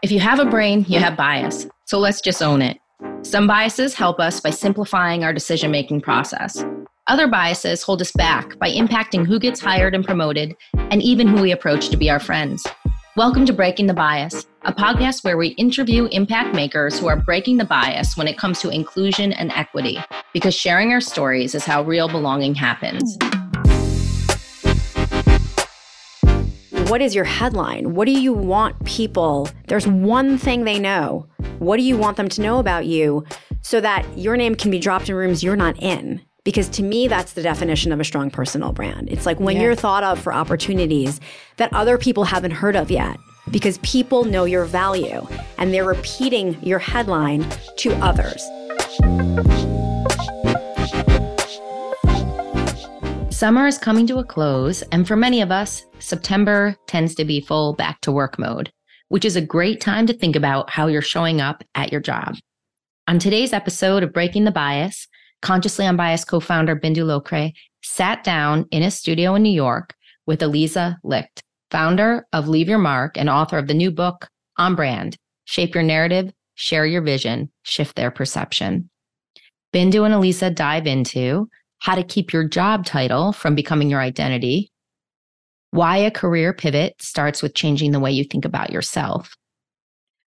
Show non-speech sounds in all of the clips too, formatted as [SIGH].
If you have a brain, you have bias. So let's just own it. Some biases help us by simplifying our decision making process. Other biases hold us back by impacting who gets hired and promoted, and even who we approach to be our friends. Welcome to Breaking the Bias, a podcast where we interview impact makers who are breaking the bias when it comes to inclusion and equity, because sharing our stories is how real belonging happens. What is your headline? What do you want people? There's one thing they know. What do you want them to know about you so that your name can be dropped in rooms you're not in? Because to me, that's the definition of a strong personal brand. It's like when yeah. you're thought of for opportunities that other people haven't heard of yet, because people know your value and they're repeating your headline to others. Summer is coming to a close, and for many of us, September tends to be full back to work mode, which is a great time to think about how you're showing up at your job. On today's episode of Breaking the Bias, Consciously Unbiased co founder Bindu Lokre sat down in a studio in New York with Aliza Licht, founder of Leave Your Mark and author of the new book, On Brand Shape Your Narrative, Share Your Vision, Shift Their Perception. Bindu and Aliza dive into how to keep your job title from becoming your identity, why a career pivot starts with changing the way you think about yourself,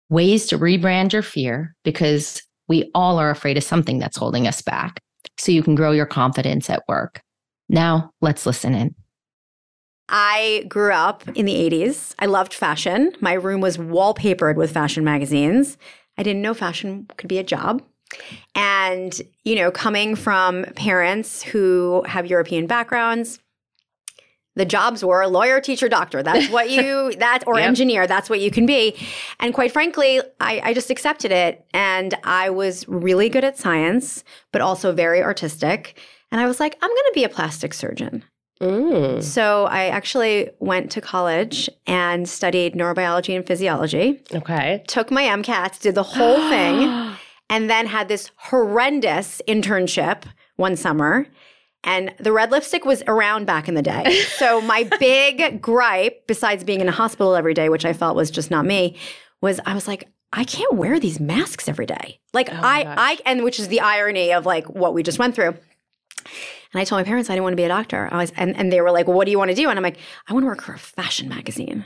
ways to rebrand your fear because we all are afraid of something that's holding us back so you can grow your confidence at work. Now, let's listen in. I grew up in the 80s. I loved fashion. My room was wallpapered with fashion magazines. I didn't know fashion could be a job. And, you know, coming from parents who have European backgrounds, the jobs were lawyer, teacher, doctor. That's [LAUGHS] what you that or yep. engineer. That's what you can be. And quite frankly, I, I just accepted it. And I was really good at science, but also very artistic. And I was like, I'm going to be a plastic surgeon. Mm. So I actually went to college and studied neurobiology and physiology. Okay. Took my MCATs, did the whole thing, [GASPS] [GASPS] [GASPS] and then had this horrendous internship one summer and the red lipstick was around back in the day. [LAUGHS] So my big gripe, besides being in a hospital every day, which I felt was just not me, was I was like, I can't wear these masks every day. Like oh I, I, and which is the irony of like what we just went through. And I told my parents I didn't want to be a doctor. I was, and, and they were like, well, what do you want to do? And I'm like, I want to work for a fashion magazine.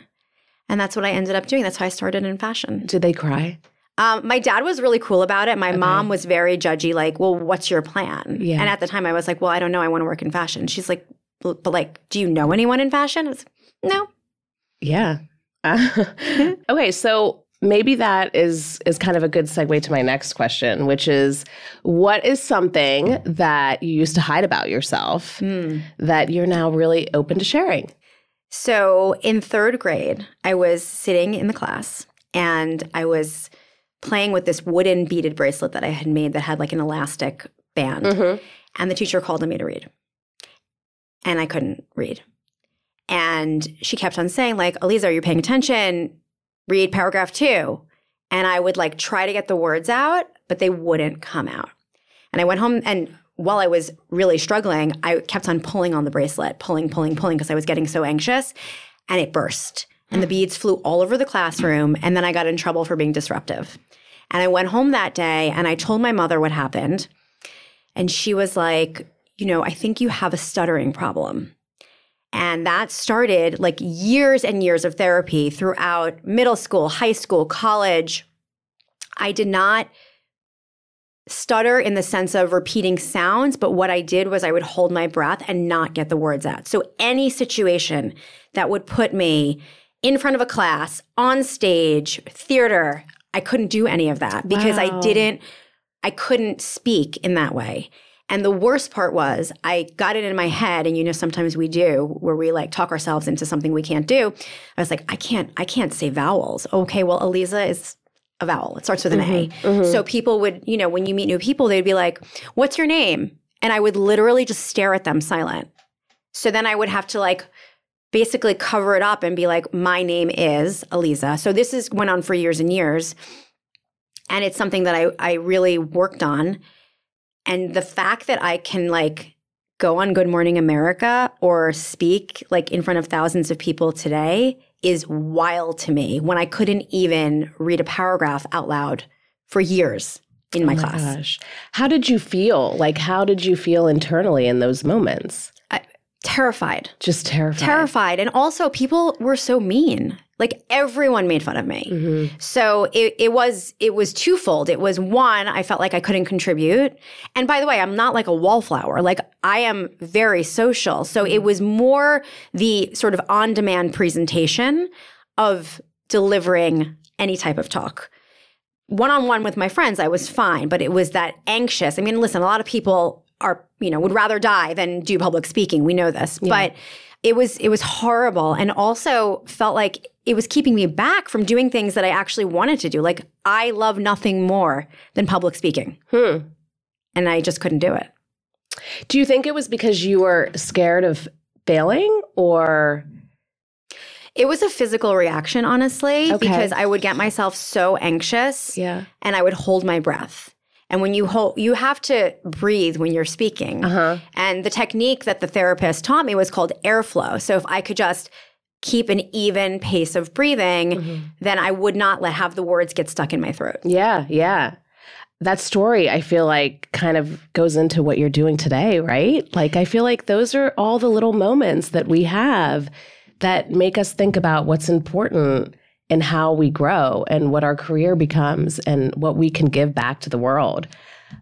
And that's what I ended up doing. That's how I started in fashion. Did they cry? Um, my dad was really cool about it. My okay. mom was very judgy, like, well, what's your plan? Yeah. And at the time, I was like, well, I don't know. I want to work in fashion. She's like, but like, do you know anyone in fashion? I was, no. Yeah. Uh, [LAUGHS] okay. So maybe that is is kind of a good segue to my next question which is what is something that you used to hide about yourself mm. that you're now really open to sharing so in third grade i was sitting in the class and i was playing with this wooden beaded bracelet that I had made that had like an elastic band. Mm-hmm. And the teacher called on me to read. And I couldn't read. And she kept on saying, like, Aliza, are you paying attention? Read paragraph two. And I would like try to get the words out, but they wouldn't come out. And I went home and while I was really struggling, I kept on pulling on the bracelet, pulling, pulling, pulling, because I was getting so anxious. And it burst. And the beads flew all over the classroom. And then I got in trouble for being disruptive. And I went home that day and I told my mother what happened. And she was like, you know, I think you have a stuttering problem. And that started like years and years of therapy throughout middle school, high school, college. I did not stutter in the sense of repeating sounds, but what I did was I would hold my breath and not get the words out. So any situation that would put me in front of a class, on stage, theater, I couldn't do any of that because wow. I didn't, I couldn't speak in that way. And the worst part was I got it in my head, and you know, sometimes we do where we like talk ourselves into something we can't do. I was like, I can't, I can't say vowels. Okay, well, Aliza is a vowel. It starts with an mm-hmm, A. Mm-hmm. So people would, you know, when you meet new people, they'd be like, What's your name? And I would literally just stare at them silent. So then I would have to like basically cover it up and be like, my name is Aliza. So this is went on for years and years. And it's something that I, I really worked on. And the fact that I can like go on Good Morning America or speak like in front of thousands of people today is wild to me when I couldn't even read a paragraph out loud for years in my, oh my class. Gosh. How did you feel? Like, how did you feel internally in those moments? Terrified. Just terrified. Terrified. And also, people were so mean. Like everyone made fun of me. Mm-hmm. So it, it was it was twofold. It was one, I felt like I couldn't contribute. And by the way, I'm not like a wallflower. Like I am very social. So it was more the sort of on-demand presentation of delivering any type of talk. One-on-one with my friends, I was fine, but it was that anxious. I mean, listen, a lot of people are, you know, would rather die than do public speaking. We know this. Yeah. But it was it was horrible and also felt like it was keeping me back from doing things that I actually wanted to do. Like I love nothing more than public speaking. Hmm. And I just couldn't do it. Do you think it was because you were scared of failing or It was a physical reaction, honestly, Okay. because I would get myself so anxious yeah. and I would hold my breath. And when you hold, you have to breathe when you're speaking. Uh-huh. And the technique that the therapist taught me was called airflow. So if I could just keep an even pace of breathing, Mm-hmm. then I would not let have the words get stuck in my throat. Yeah, yeah. That story, I feel like, kind of goes into what you're doing today, right? Like, I feel like those are all the little moments that we have that make us think about what's important and how we grow and what our career becomes and what we can give back to the world.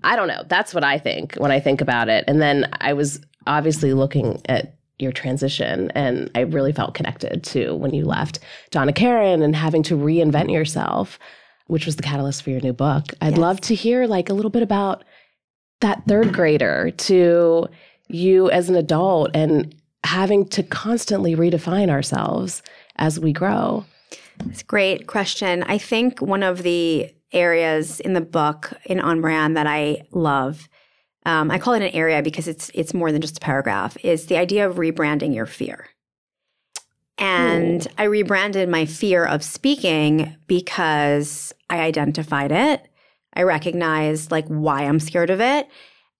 I don't know. That's what I think when I think about it. And then I was obviously looking at your transition and I really felt connected to when you left Donna Karan and having to reinvent yourself, which was the catalyst for your new book. I'd Yes. love to hear like a little bit about that third grader to you as an adult and having to constantly redefine ourselves as we grow. It's a great question. I think one of the areas in the book in On Brand that I love, um, I call it an area because it's it's more than just a paragraph, is the idea of rebranding your fear. And I rebranded my fear of speaking because I identified it. I recognized like why I'm scared of it.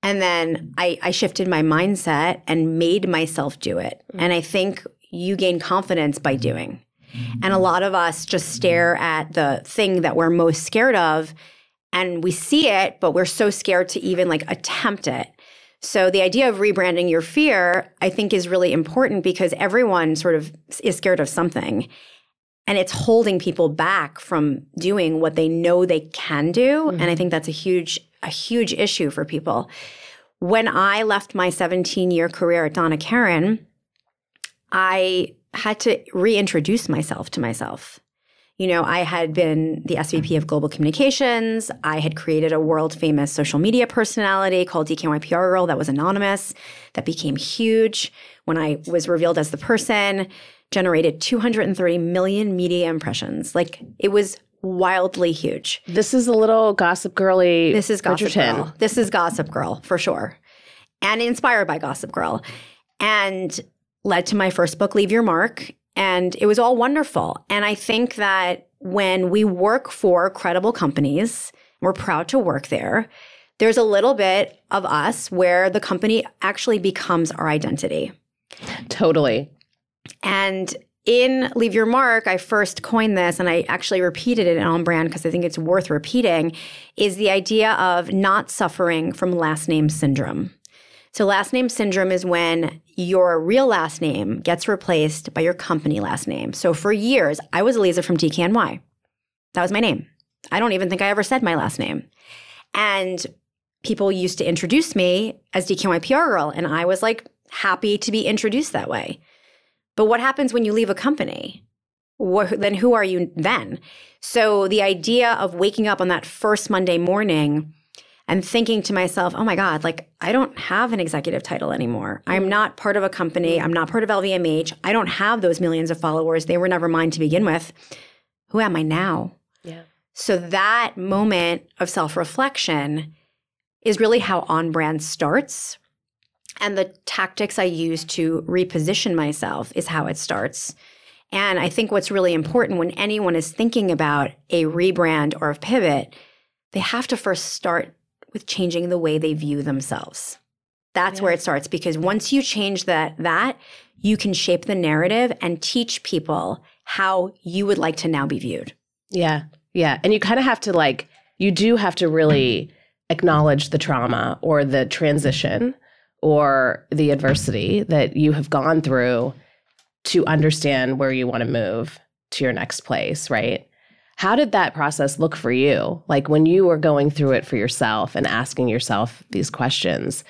And then I, I shifted my mindset and made myself do it. And I think you gain confidence by doing. And a mm-hmm. lot of us just stare at the thing that we're most scared of and we see it, but we're so scared to even like attempt it. So the idea of rebranding your fear, I think, is really important because everyone sort of is scared of something. And it's holding people back from doing what they know they can do. And I mm-hmm. think that's a huge, a huge issue for people. When I left my 17 year career at Donna Karan, I had to reintroduce myself to myself. You know, I had been the SVP of Global Communications. I had created a world famous social media personality called DKNY PR Girl that was anonymous, that became huge when I was revealed as the person, generated 230 million media impressions. Like it was wildly huge. This is a little gossip girly. This is Gossip Bridgerton. Girl. This is Gossip Girl for sure. And inspired by Gossip Girl. And led to my first book, Leave Your Mark. And it was all wonderful. And I think that when we work for credible companies, we're proud to work there. There's a little bit of us where the company actually becomes our identity. Totally. And in Leave Your Mark, I first coined this and I actually repeated it on brand because I think it's worth repeating is the idea of not suffering from last name syndrome. So, last name syndrome is when your real last name gets replaced by your company last name. So, for years, I was Aliza from DKNY. That was my name. I don't even think I ever said my last name. And people used to introduce me as DKNY PR girl, and I was like happy to be introduced that way. But what happens when you leave a company? What, then who are you then? So the idea of waking up on that first Monday morning and thinking to myself, oh my God, like I don't have an executive title anymore. I'm not part of a company. I'm not part of LVMH. I don't have those millions of followers. They were never mine to begin with. Who am I now? Yeah. So that moment of self reflection is really how on brand starts. And the tactics I use to reposition myself is how it starts. And I think what's really important when anyone is thinking about a rebrand or a pivot, they have to first start with changing the way they view themselves. That's Yeah. where it starts because once you change that that you can shape the narrative and teach people how you would like to now be viewed. Yeah. Yeah. And you kind of have to like, you do have to really acknowledge the trauma or the transition or the adversity that you have gone through to understand where you want to move to your next place, right? How did that process look for you? Like when you were going through it for yourself and asking yourself these questions,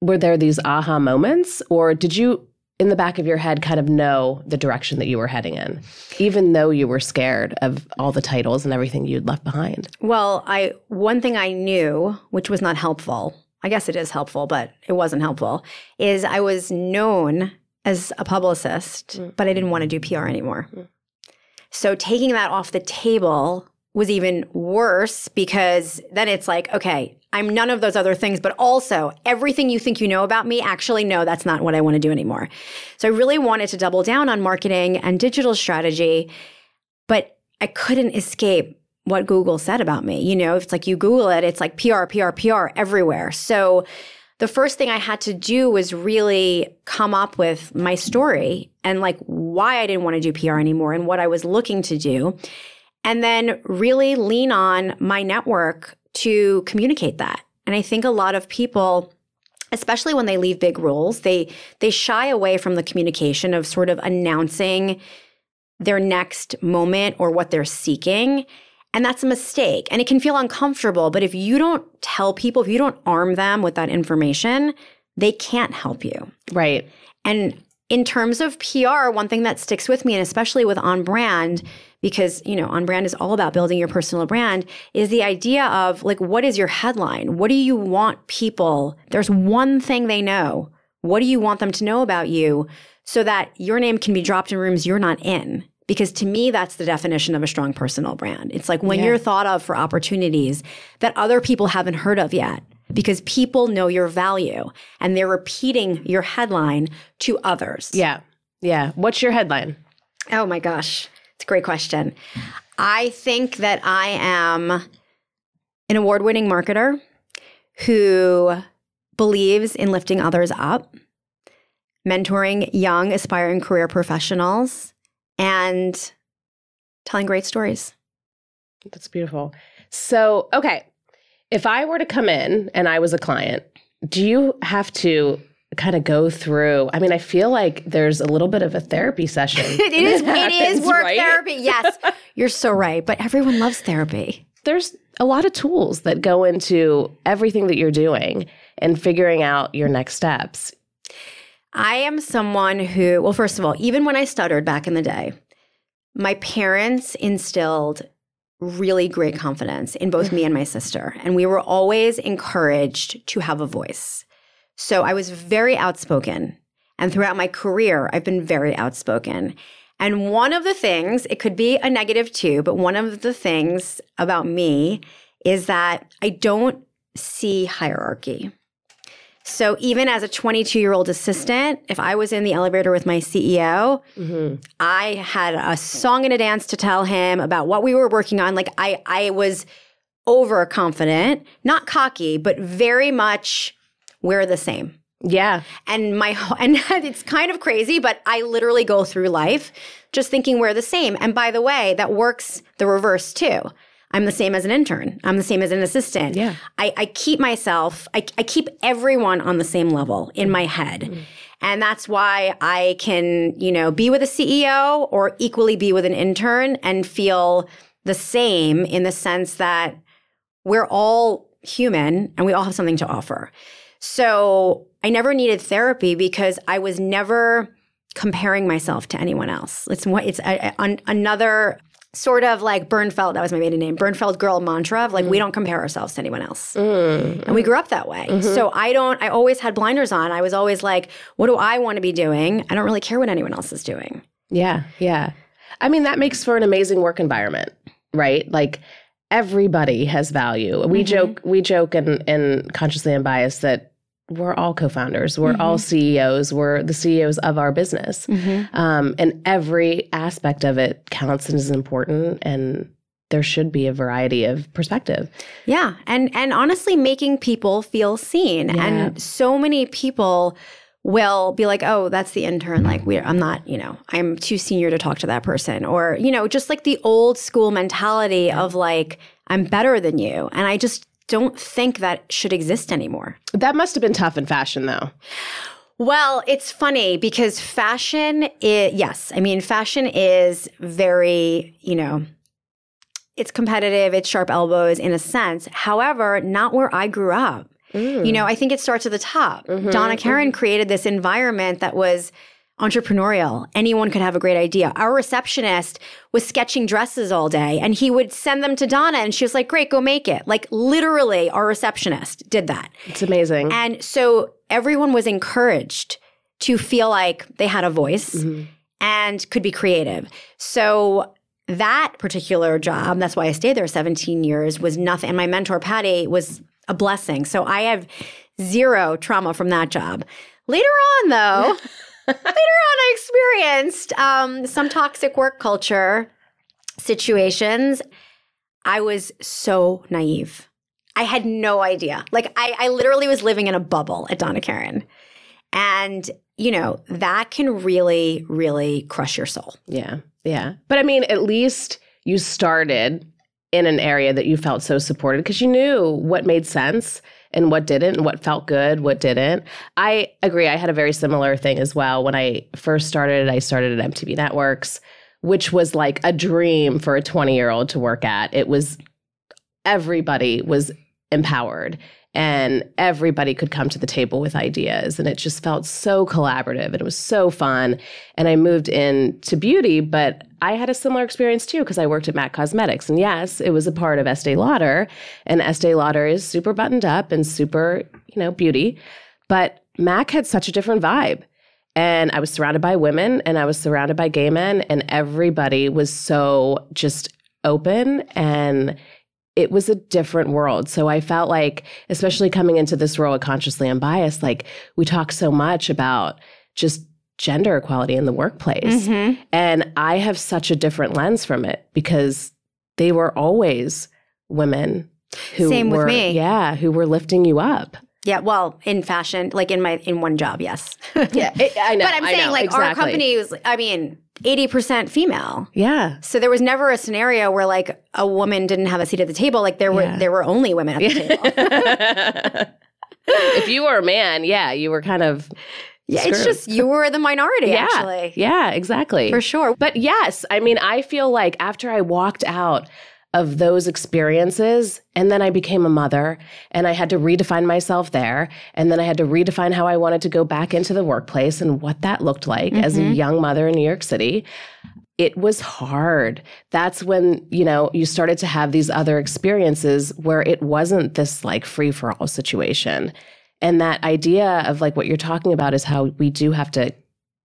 were there these aha moments or did you in the back of your head kind of know the direction that you were heading in even though you were scared of all the titles and everything you'd left behind Well, I one thing I knew, which was not helpful. I guess it is helpful, but it wasn't helpful. Is I was known as a publicist, Mm. but I didn't want to do PR anymore. Mm. So taking that off the table was even worse because then it's like, okay, I'm none of those other things, but also everything you think you know about me, actually, no, that's not what I want to do anymore. So I really wanted to double down on marketing and digital strategy, but I couldn't escape what Google said about me. You know, it's like you Google it, it's like PR, PR, PR everywhere. So the first thing I had to do was really come up with my story and like why I didn't want to do PR anymore and what I was looking to do. And then really lean on my network to communicate that. And I think a lot of people especially when they leave big roles, they they shy away from the communication of sort of announcing their next moment or what they're seeking. And that's a mistake. And it can feel uncomfortable. But if you don't tell people, if you don't arm them with that information, they can't help you. right And in terms of PR, one thing that sticks with me, and especially with on brand, because you know, on brand is all about building your personal brand, is the idea of like, what is your headline? What do you want people? There's one thing they know. What do you want them to know about you so that your name can be dropped in rooms you're not in? Because to me, that's the definition of a strong personal brand. It's like when Yeah. you're thought of for opportunities that other people haven't heard of yet because people know your value and they're repeating your headline to others. yeah yeah what's your headline Oh my gosh. It's a great question. I think that I am an award winning marketer who believes in lifting others up, mentoring young, aspiring career professionals, and telling great stories. That's beautiful. So, okay, if I were to come in and I was a client, do you have to kind of go through? I mean, I feel like there's a little bit of a therapy session. [LAUGHS] It is, [LAUGHS] that it is happens, work right? therapy. Yes, [LAUGHS] you're so right. But everyone loves therapy. There's a lot of tools that go into everything that you're doing and figuring out your next steps. I am someone who, well, first of all, even when I stuttered back in the day, my parents instilled really great confidence in both me and my sister. And we were always encouraged to have a voice. So I was very outspoken. And throughout my career, I've been very outspoken. And one of the things, it could be a negative too, but one of the things about me is that I don't see hierarchy. So even as a 22 year old assistant, if I was in the elevator with my CEO, Mm-hmm. I had a song and a dance to tell him about what we were working on. Like I, I was overconfident, not cocky, but very much we're the same. Yeah. And my and [LAUGHS] it's kind of crazy, but I literally go through life just thinking we're the same. And by the way, that works the reverse too. I'm the same as an intern. I'm the same as an assistant. Yeah. I, I keep myself, I, I keep everyone on the same level in my head. And that's why I can, you know, be with a CEO or equally be with an intern and feel the same in the sense that we're all human and we all have something to offer. So I never needed therapy because I was never comparing myself to anyone else. It's what it's a, a- an- another sort of like Bernfeld. That was my maiden name. Bernfeld girl mantra of like we don't compare ourselves to anyone else. Mm. And we grew up that way. So I don't. I always had blinders on. I was always like, what do I want to be doing? I don't really care what anyone else is doing. Yeah, yeah. I mean, that makes for an amazing work environment, right? Like everybody has value. We Mhm. joke, we joke, and and consciously unbiased that we're all co-founders. We're all CEOs. We're the CEOs of our business, um, and every aspect of it counts and is important. And there should be a variety of perspective. Yeah, and and honestly, making people feel seen. Yeah. And so many people will be like, oh, that's the intern. Like, we, I'm not, you know, I'm too senior to talk to that person. Or, you know, just like the old school mentality of like, I'm better than you. And I just don't think that should exist anymore. That must have been tough in fashion, though. Well, it's funny because fashion is, yes, I mean, fashion is very, you know, it's competitive, it's sharp elbows in a sense. However, not where I grew up. Mm. You know, I think it starts at the top. Mm-hmm, Donna Karan mm-hmm. created this environment that was entrepreneurial. Anyone could have a great idea. Our receptionist was sketching dresses all day and he would send them to Donna and she was like, great, go make it. Like literally, our receptionist did that. It's amazing. And so everyone was encouraged to feel like they had a voice mm-hmm. and could be creative. So that particular job, that's why I stayed there 17 years, was nothing. And my mentor, Patty, was a blessing. So I have zero trauma from that job. Later on, though, [LAUGHS] later on, I experienced um, some toxic work culture situations. I was so naive. I had no idea. Like, I, I literally was living in a bubble at Donna Karan. And, you know, that can really, really crush your soul. Yeah. Yeah. But I mean, at least you started in an area that you felt so supported because you knew what made sense and what didn't and what felt good, what didn't. I agree. I had a very similar thing as well. When I first started, I started at MTV Networks, which was like a dream for a 20 year old to work at. It was everybody was empowered and everybody could come to the table with ideas and it just felt so collaborative and it was so fun and i moved into beauty but i had a similar experience too because i worked at mac cosmetics. And yes it was a part of estee lauder. And estee lauder is super buttoned up and super you know beauty. But mac had such a different vibe. And i was surrounded by women and i was surrounded by gay men and everybody was so just open and it was a different world. So I felt like, especially coming into this role at Consciously Unbiased, like we talk so much about just gender equality in the workplace. Mm-hmm. And I have such a different lens from it because they were always women who Same were, with me. Yeah, who were lifting you up. Yeah, well, in fashion, like in my in one job, yes. yeah, it, I [LAUGHS] know. But I'm saying, know, like, exactly. our company was. I mean, 80% female. Yeah. So there was never a scenario where like a woman didn't have a seat at the table. Like there were yeah. there were only women at the [LAUGHS] table. if you were a man, yeah, you were kind of yeah, Screwed. it's just you were the minority, [LAUGHS] yeah, actually. Yeah, exactly. For sure. But yes, I mean, I feel like after I walked out of those experiences. And then I became a mother and I had to redefine myself there. And then I had to redefine how I wanted to go back into the workplace and what that looked like mm-hmm. as a mm-hmm. young mother in New York City. It was hard. That's when, you know, you started to have these other experiences where it wasn't this like free for all situation. And that idea of like what you're talking about is how we do have to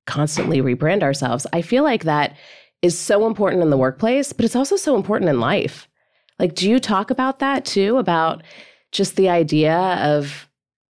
constantly rebrand ourselves. I feel like that is so important in the workplace, but it's also so important in life. Like, do you talk about that too? About just the idea of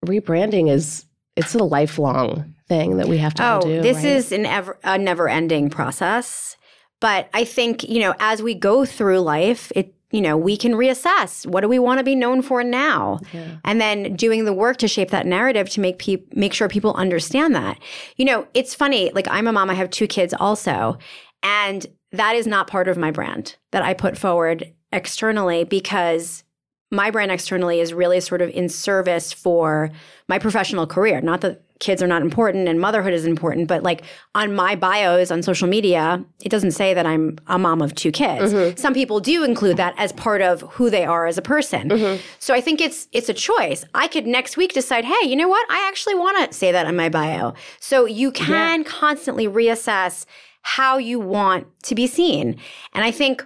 rebranding is it's a lifelong thing that we have to oh, do. This right? is an ever a never ending process. But I think, you know, as we go through life, it you know, we can reassess what do we want to be known for now, yeah. and then doing the work to shape that narrative to make people make sure people understand that. You know, it's funny. Like I'm a mom. I have two kids also, and that is not part of my brand that I put forward externally because my brand externally is really sort of in service for my professional career. Not that kids are not important and motherhood is important, but like on my bios on social media, it doesn't say that I'm a mom of two kids. Mm-hmm. Some people do include that as part of who they are as a person. Mm-hmm. So I think it's it's a choice. I could next week decide, hey, you know what? I actually want to say that in my bio. So you can yeah. constantly reassess how you want to be seen. And I think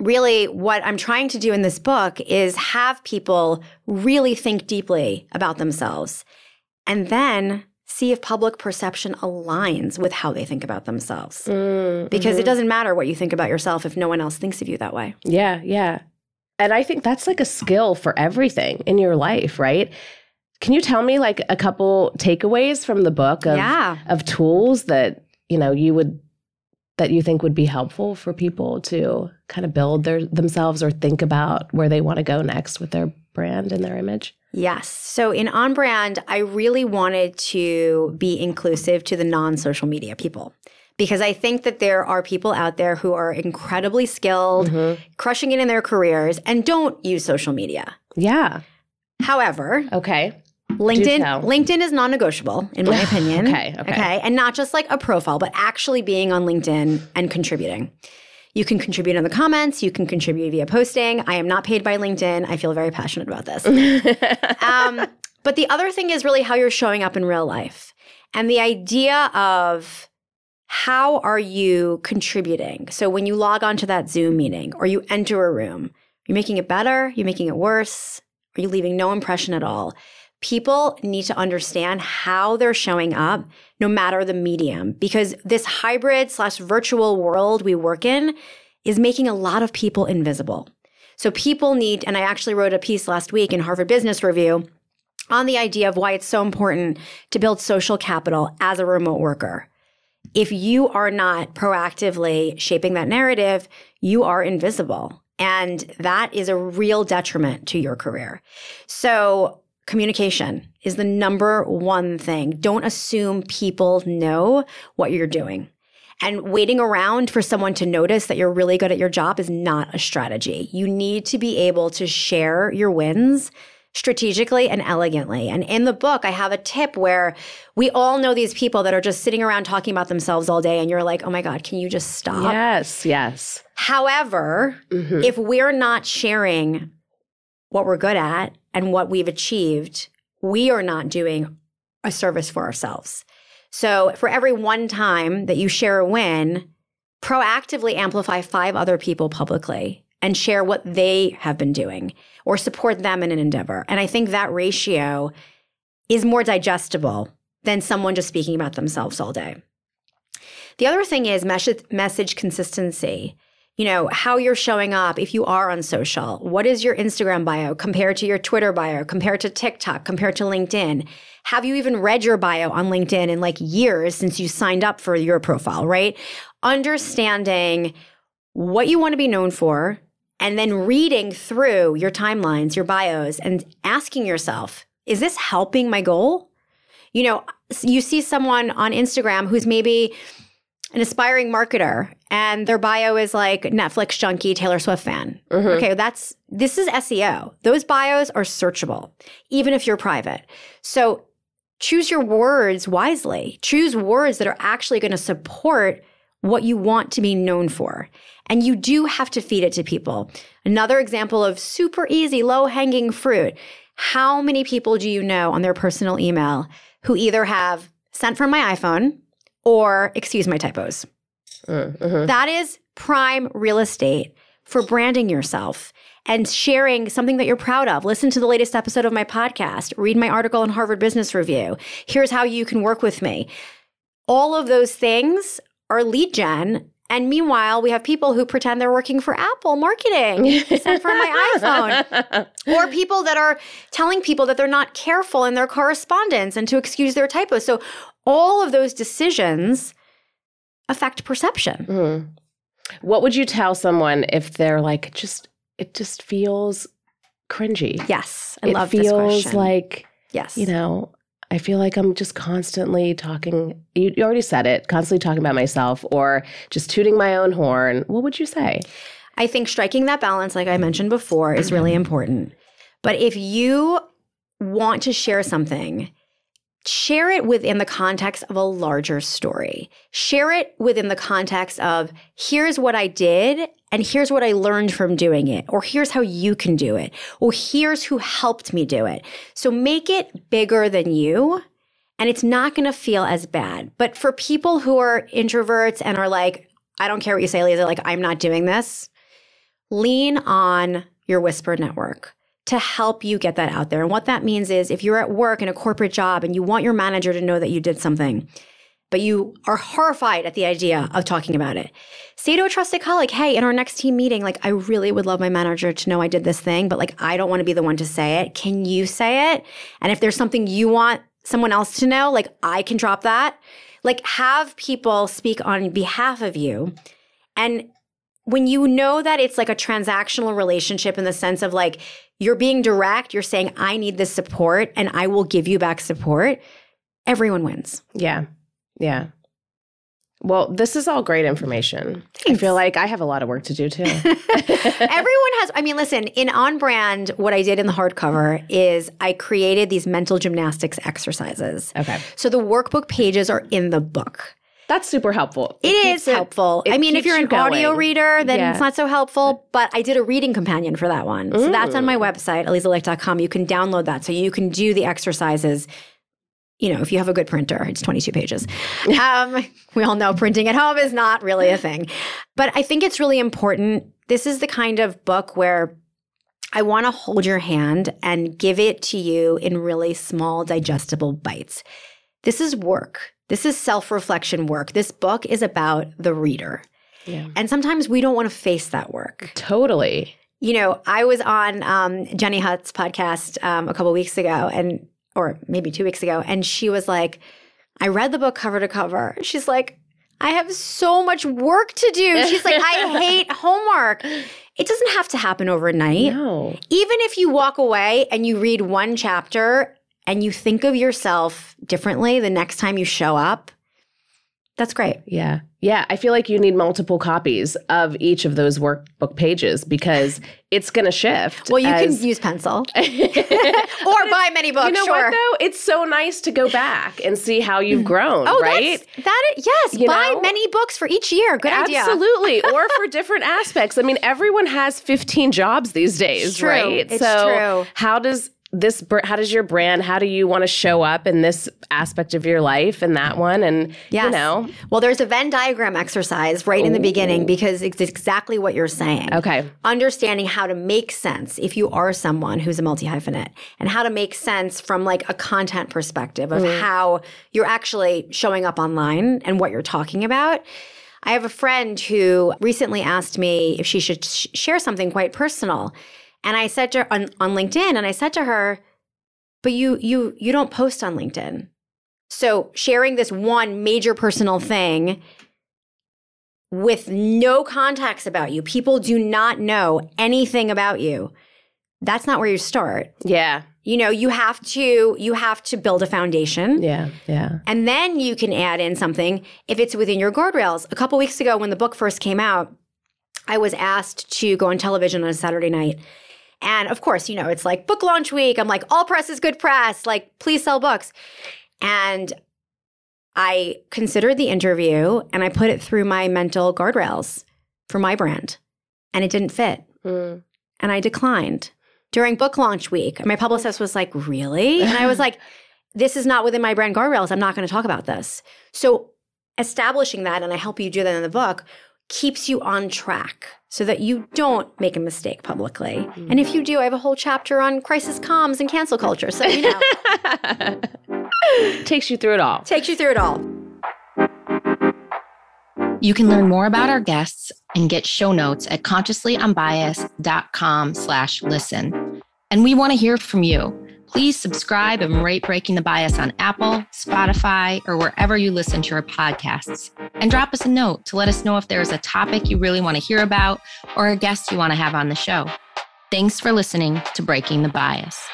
really what I'm trying to do in this book is have people really think deeply about themselves and then see if public perception aligns with how they think about themselves. Mm, because mm-hmm. it doesn't matter what you think about yourself if no one else thinks of you that way. Yeah, yeah. And I think that's like a skill for everything in your life, right? Can you tell me like a couple takeaways from the book of yeah. of tools that, you know, you would that you think would be helpful for people to kind of build their themselves or think about where they want to go next with their brand and their image? Yes. So in On Brand, I really wanted to be inclusive to the non social media people because I think that there are people out there who are incredibly skilled, mm-hmm. crushing it in their careers, and don't use social media. Yeah. However, okay. LinkedIn LinkedIn is non-negotiable in my [LAUGHS] opinion. okay, okay. Okay. And not just like a profile, but actually being on LinkedIn and contributing. You can contribute in the comments. You can contribute via posting. I am not paid by LinkedIn. I feel very passionate about this. [LAUGHS] um, but the other thing is really how you're showing up in real life. And the idea of how are you contributing? So when you log on to that Zoom meeting or you enter a room, you're making it better, you're making it worse, are you leaving no impression at all? People need to understand how they're showing up, no matter the medium, because this hybrid slash virtual world we work in is making a lot of people invisible. So people need, and I actually wrote a piece last week in Harvard Business Review on the idea of why it's so important to build social capital as a remote worker. If you are not proactively shaping that narrative, you are invisible. And that is a real detriment to your career. So communication is the number one thing. Don't assume people know what you're doing. And waiting around for someone to notice that you're really good at your job is not a strategy. You need to be able to share your wins strategically and elegantly. And in the book, I have a tip where we all know these people that are just sitting around talking about themselves all day, and you're like, oh my God, can you just stop? Yes, yes. However, mm-hmm. if we're not sharing what we're good at and what we've achieved, we are not doing a service for ourselves. So for every one time that you share a win, proactively amplify five other people publicly and share what they have been doing or support them in an endeavor. And I think that ratio is more digestible than someone just speaking about themselves all day. The other thing is message, consistency. You know, how you're showing up if you are on social. What is your Instagram bio compared to your Twitter bio, compared to TikTok, compared to LinkedIn? Have you even read your bio on LinkedIn in like years since you signed up for your profile, right? Understanding what you want to be known for, and then reading through your timelines, your bios, and asking yourself, is this helping my goal? You know, you see someone on Instagram who's maybe an aspiring marketer and their bio is like Netflix junkie, Taylor Swift fan. Mm-hmm. Okay, that's this is SEO. Those bios are searchable, even if you're private. So choose your words wisely. Choose words that are actually going to support what you want to be known for. And you do have to feed it to people. Another example of super easy, low hanging fruit. How many people do you know on their personal email who either have sent from my iPhone or excuse my typos? Mm-hmm. That is prime real estate for branding yourself and sharing something that you're proud of. Listen to the latest episode of my podcast, read my article in Harvard Business Review. Here's how you can work with me. All of those things are lead gen and meanwhile, we have people who pretend they're working for Apple marketing, from my iPhone, [LAUGHS] or people that are telling people that they're not careful in their correspondence and to excuse their typos. So, all of those decisions affect perception. Mm. What would you tell someone if they're like, just it just feels cringy? Yes, I love it love feels like yes, you know, I feel like I'm just constantly talking. You, you already said it, constantly talking about myself or just tooting my own horn. What would you say? I think striking that balance, like I mentioned before, is really important. But if you want to share something, share it within the context of a larger story. Share it within the context of here's what I did and here's what I learned from doing it, or here's how you can do it, or here's who helped me do it. So make it bigger than you. And it's not going to feel as bad. But for people who are introverts and are like, I don't care what you say, Lisa, like, I'm not doing this, lean on your whisper network to help you get that out there. And what that means is if you're at work in a corporate job and you want your manager to know that you did something, but you are horrified at the idea of talking about it. Say to a trusted colleague, hey, in our next team meeting, like, I really would love my manager to know I did this thing, but like, I don't want to be the one to say it. Can you say it? And if there's something you want someone else to know, like, I can drop that. Like, have people speak on behalf of you and when you know that it's like a transactional relationship in the sense of like you're being direct, you're saying, I need this support and I will give you back support, everyone wins. Yeah. Yeah. Well, this is all great information. Thanks. I feel like I have a lot of work to do too. [LAUGHS] Everyone has, I mean, listen, in On Brand, what I did in the hardcover is I created these mental gymnastics exercises. okay. So the workbook pages are in the book. That's super helpful. It keeps is helpful. it I mean, if you're you an audio reader, then Yeah. it's not so helpful. But I did a reading companion for that one. So that's on my website, alizalicht.com. You can download that. So you can do the exercises. You know, if you have a good printer, it's 22 pages. Um, [LAUGHS] we all know printing at home is not really a thing. But I think it's really important. This is the kind of book where I want to hold your hand and give it to you in really small, digestible bites. This is work. This is self reflection work. This book is about the reader. Yeah. And sometimes we don't want to face that work. Totally. You know, I was on um, Jenny Hutt's podcast um, a couple weeks ago, and or maybe two weeks ago, and she was like, "I read the book cover to cover." She's like, "I have so much work to do." She's like, "I [LAUGHS] hate homework." It doesn't have to happen overnight. No. Even if you walk away and you read one chapter and you think of yourself differently the next time you show up, that's great. Yeah. Yeah. I feel like you need multiple copies of each of those workbook pages because [SIGHS] it's going to shift. Well, you as- can use pencil [LAUGHS] or buy many books. You know sure. what though? It's so nice to go back and see how you've mm. grown, Oh, right? that's that. Is, yes, You buy know? many books for each year. Good idea. Absolutely. [LAUGHS] or for different aspects. I mean, everyone has 15 jobs these days, right? It's so true. how does this how does your brand how do you want to show up in this aspect of your life and that one and you Yes. know Well, there's a Venn diagram exercise right in the beginning because it's exactly what you're saying. okay Understanding how to make sense if you are someone who's a multi hyphenate and how to make sense from like a content perspective of mm. how you're actually showing up online and what you're talking about. I have a friend who recently asked me if she should sh- share something quite personal. And I said to her on, on LinkedIn, and I said to her, but you you you don't post on LinkedIn. So sharing this one major personal thing with no contacts about you, people do not know anything about you. That's not where you start. yeah You know, you have to you have to build a foundation. yeah yeah And then you can add in something if it's within your guardrails. A couple weeks ago, when the book first came out, I was asked to go on television on a Saturday night. And of course, you know, it's like book launch week. I'm like, all press is good press. Like, please sell books. And I considered the interview and I put it through my mental guardrails for my brand. And it didn't fit. Mm. And I declined during book launch week. My publicist was like, Really? And I was [LAUGHS] like, This is not within my brand guardrails. I'm not going to talk about this. So establishing that, and I help you do that in the book, keeps you on track so that you don't make a mistake publicly. And if you do, I have a whole chapter on crisis comms and cancel culture. So, you know, [LAUGHS] takes you through it all takes you through it all. You can learn more about our guests and get show notes at consciouslyunbiased.com slash listen. And we want to hear from you. Please subscribe and rate Breaking the Bias on Apple, Spotify, or wherever you listen to your podcasts. And drop us a note to let us know if there is a topic you really want to hear about or a guest you want to have on the show. Thanks for listening to Breaking the Bias.